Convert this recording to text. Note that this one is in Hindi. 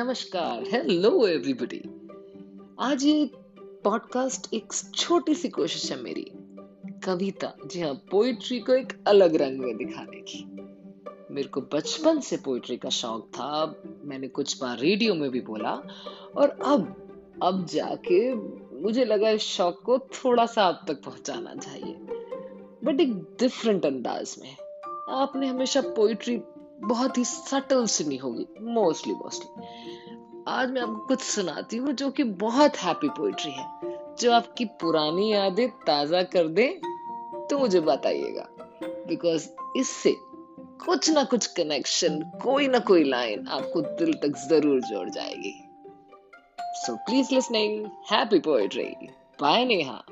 नमस्कार। हेलो एवरीबॉडी आज ये पॉडकास्ट एक छोटी सी कोशिश है मेरी, कविता, जी हाँ पोइट्री को एक अलग रंग में दिखाने की। मेरे को बचपन से पोइट्री का शौक था, मैंने कुछ बार रेडियो में भी बोला, और अब अब जाके मुझे लगा इस शौक को थोड़ा सा आप तक पहुंचाना चाहिए। बट एक डिफरेंट अंदाज में, आपने हमेशा पोइट्री बहुत ही सटल सुनी होगी मोस्टली मोस्टली आज मैं आपको कुछ सुनाती हूँ जो कि बहुत हैप्पी पोइट्री है। जो आपकी पुरानी यादें ताज़ा कर दे तो मुझे बताइएगा। बिकॉज़ इससे कुछ ना कुछ कनेक्शन कोई ना कोई लाइन आपको दिल तक ज़रूर जोड़ जाएगी। So please listening happy poetry by Neha